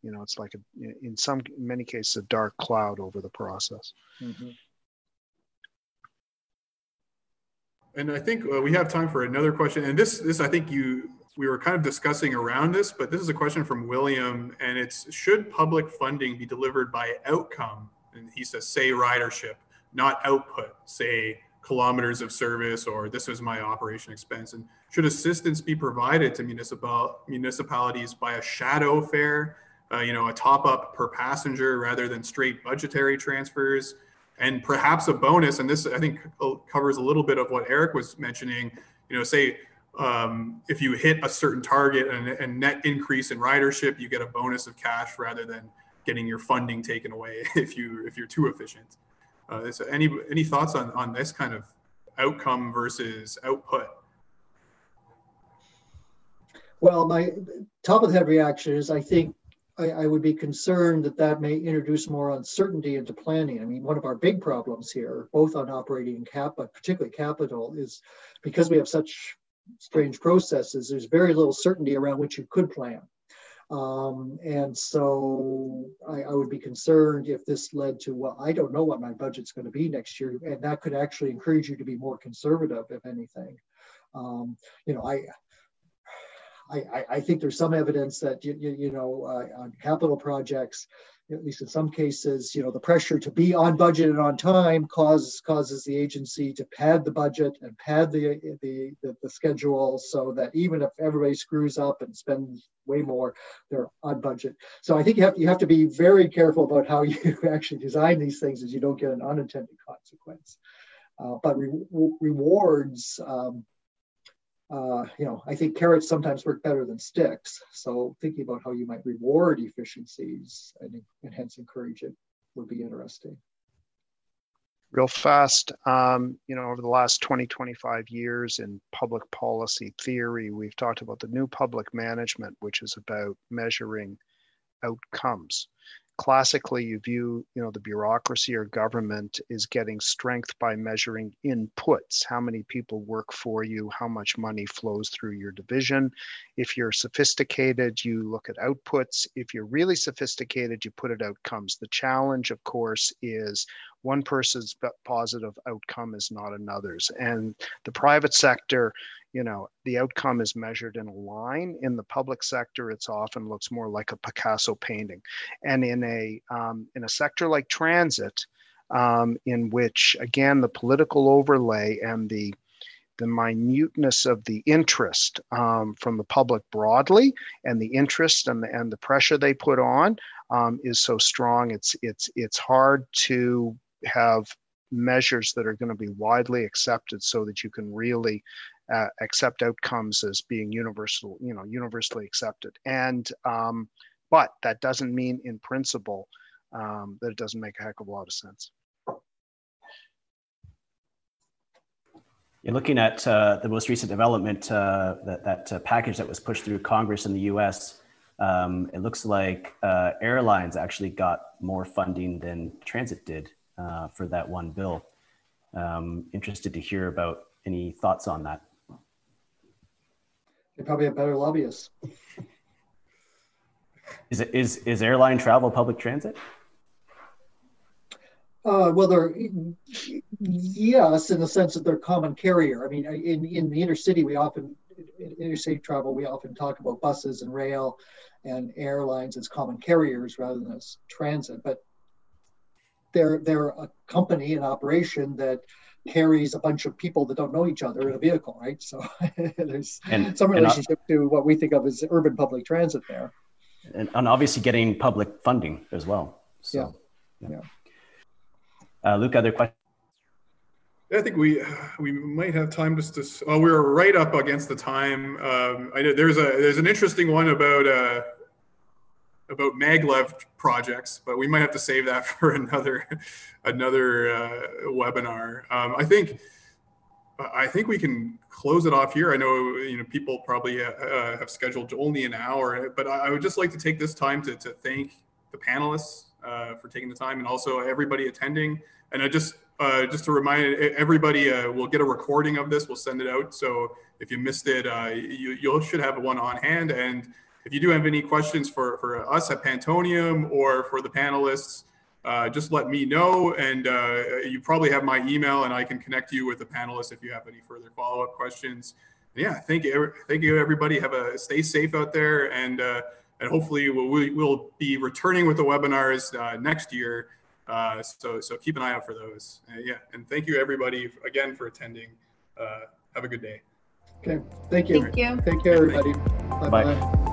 Speaker 4: you know, it's like a, in some in many cases a dark cloud over the process. Mm-hmm.
Speaker 1: And I think uh, we have time for another question. And this, this I think you we were kind of discussing around this, but this is a question from William, and it's should public funding be delivered by outcome? And he says, say ridership not output, say kilometers of service or this was my operation expense. And should assistance be provided to municipal municipalities by a shadow fare, uh, you know, a top up per passenger rather than straight budgetary transfers, and perhaps a bonus. And this I think covers a little bit of what Eric was mentioning. You know, say um, if you hit a certain target and, and net increase in ridership, you get a bonus of cash rather than getting your funding taken away if you if you're too efficient. Uh, so any any thoughts on on this kind of outcome versus output?
Speaker 2: Well, my top of the head reaction is I think I, I, would be concerned that that may introduce more uncertainty into planning. I mean, one of our big problems here, both on operating and cap, but particularly capital, is because we have such strange processes, there's very little certainty around which you could plan. Um, and so I, I, would be concerned if this led to, well, I don't know what my budget's going to be next year. And that could actually encourage you to be more conservative, if anything. Um, you know, I, I, I, think there's some evidence that you, you, you know uh, on capital projects, at least in some cases, you know the pressure to be on budget and on time causes causes the agency to pad the budget and pad the the, the, the schedule so that even if everybody screws up and spends way more, they're on budget. So I think you have you have to be very careful about how you actually design these things, as you don't get an unintended consequence. Uh, but re rewards. Um, uh, you know, I think carrots sometimes work better than sticks. So thinking about how you might reward efficiencies and, and hence encourage it would be interesting.
Speaker 4: Real fast, um, you know, over the last 20, 25 years in public policy theory, we've talked about the new public management, which is about measuring outcomes classically you view you know the bureaucracy or government is getting strength by measuring inputs. How many people work for you? How much money flows through your division? If you're sophisticated you look at outputs. If you're really sophisticated you put it outcomes. The challenge of course is one person's positive outcome is not another's. And the private sector you know the outcome is measured in a line. In the public sector it's often looks more like a picasso painting. And in a um, in a sector like transit um, in which again the political overlay and the the minuteness of the interest um, from the public broadly and the interest and the, and the pressure they put on um, is so strong it's it's it's hard to have measures that are going to be widely accepted so that you can really uh, accept outcomes as being universal, you know, universally accepted. And um, but that doesn't mean in principle um, that it doesn't make a heck of a lot of sense.
Speaker 5: You're looking at uh, the most recent development, uh, that, that uh, package that was pushed through Congress in the US. Um, it looks like uh, airlines actually got more funding than transit did uh, for that one bill. Um, interested to hear about any thoughts on that.
Speaker 2: They probably have better lobbyists.
Speaker 5: Is it is is airline travel public transit?
Speaker 2: Uh, well, they're yes, in the sense that they're common carrier. I mean, in in the intercity, we often in interstate travel, we often talk about buses and rail and airlines as common carriers rather than as transit. But they're they're a company, an operation that carries a bunch of people that don't know each other in a vehicle, right? So there's and, some relationship and, uh, to what we think of as urban public transit there.
Speaker 5: And, and obviously getting public funding as well. So,
Speaker 2: yeah. yeah.
Speaker 5: Uh, Luke, other questions?
Speaker 1: I think we we might have time just to. Oh, we're right up against the time. Um, I know there's a there's an interesting one about uh, about maglev projects, but we might have to save that for another another uh, webinar. Um, I think I think we can close it off here. I know you know people probably uh, uh, have scheduled only an hour, but I, would just like to take this time to, to thank the panelists uh, for taking the time and also everybody attending. And I just uh, just to remind everybody, uh, we'll get a recording of this. We'll send it out. So if you missed it, you you should have one on hand and if you do have any questions for, for us at Pantonium or for the panelists, uh, just let me know. And uh, you probably have my email and I can connect you with the panelists if you have any further follow-up questions. Yeah, thank you. Thank you, everybody. Have a stay safe out there. And, uh, and hopefully we'll, we'll be returning with the webinars uh, next year. Uh, so, so keep an eye out for those. Uh, yeah. And thank you everybody again for attending. have a good day.
Speaker 2: Okay. Thank you.
Speaker 3: Thank you.
Speaker 2: Take care, everybody. Bye-bye.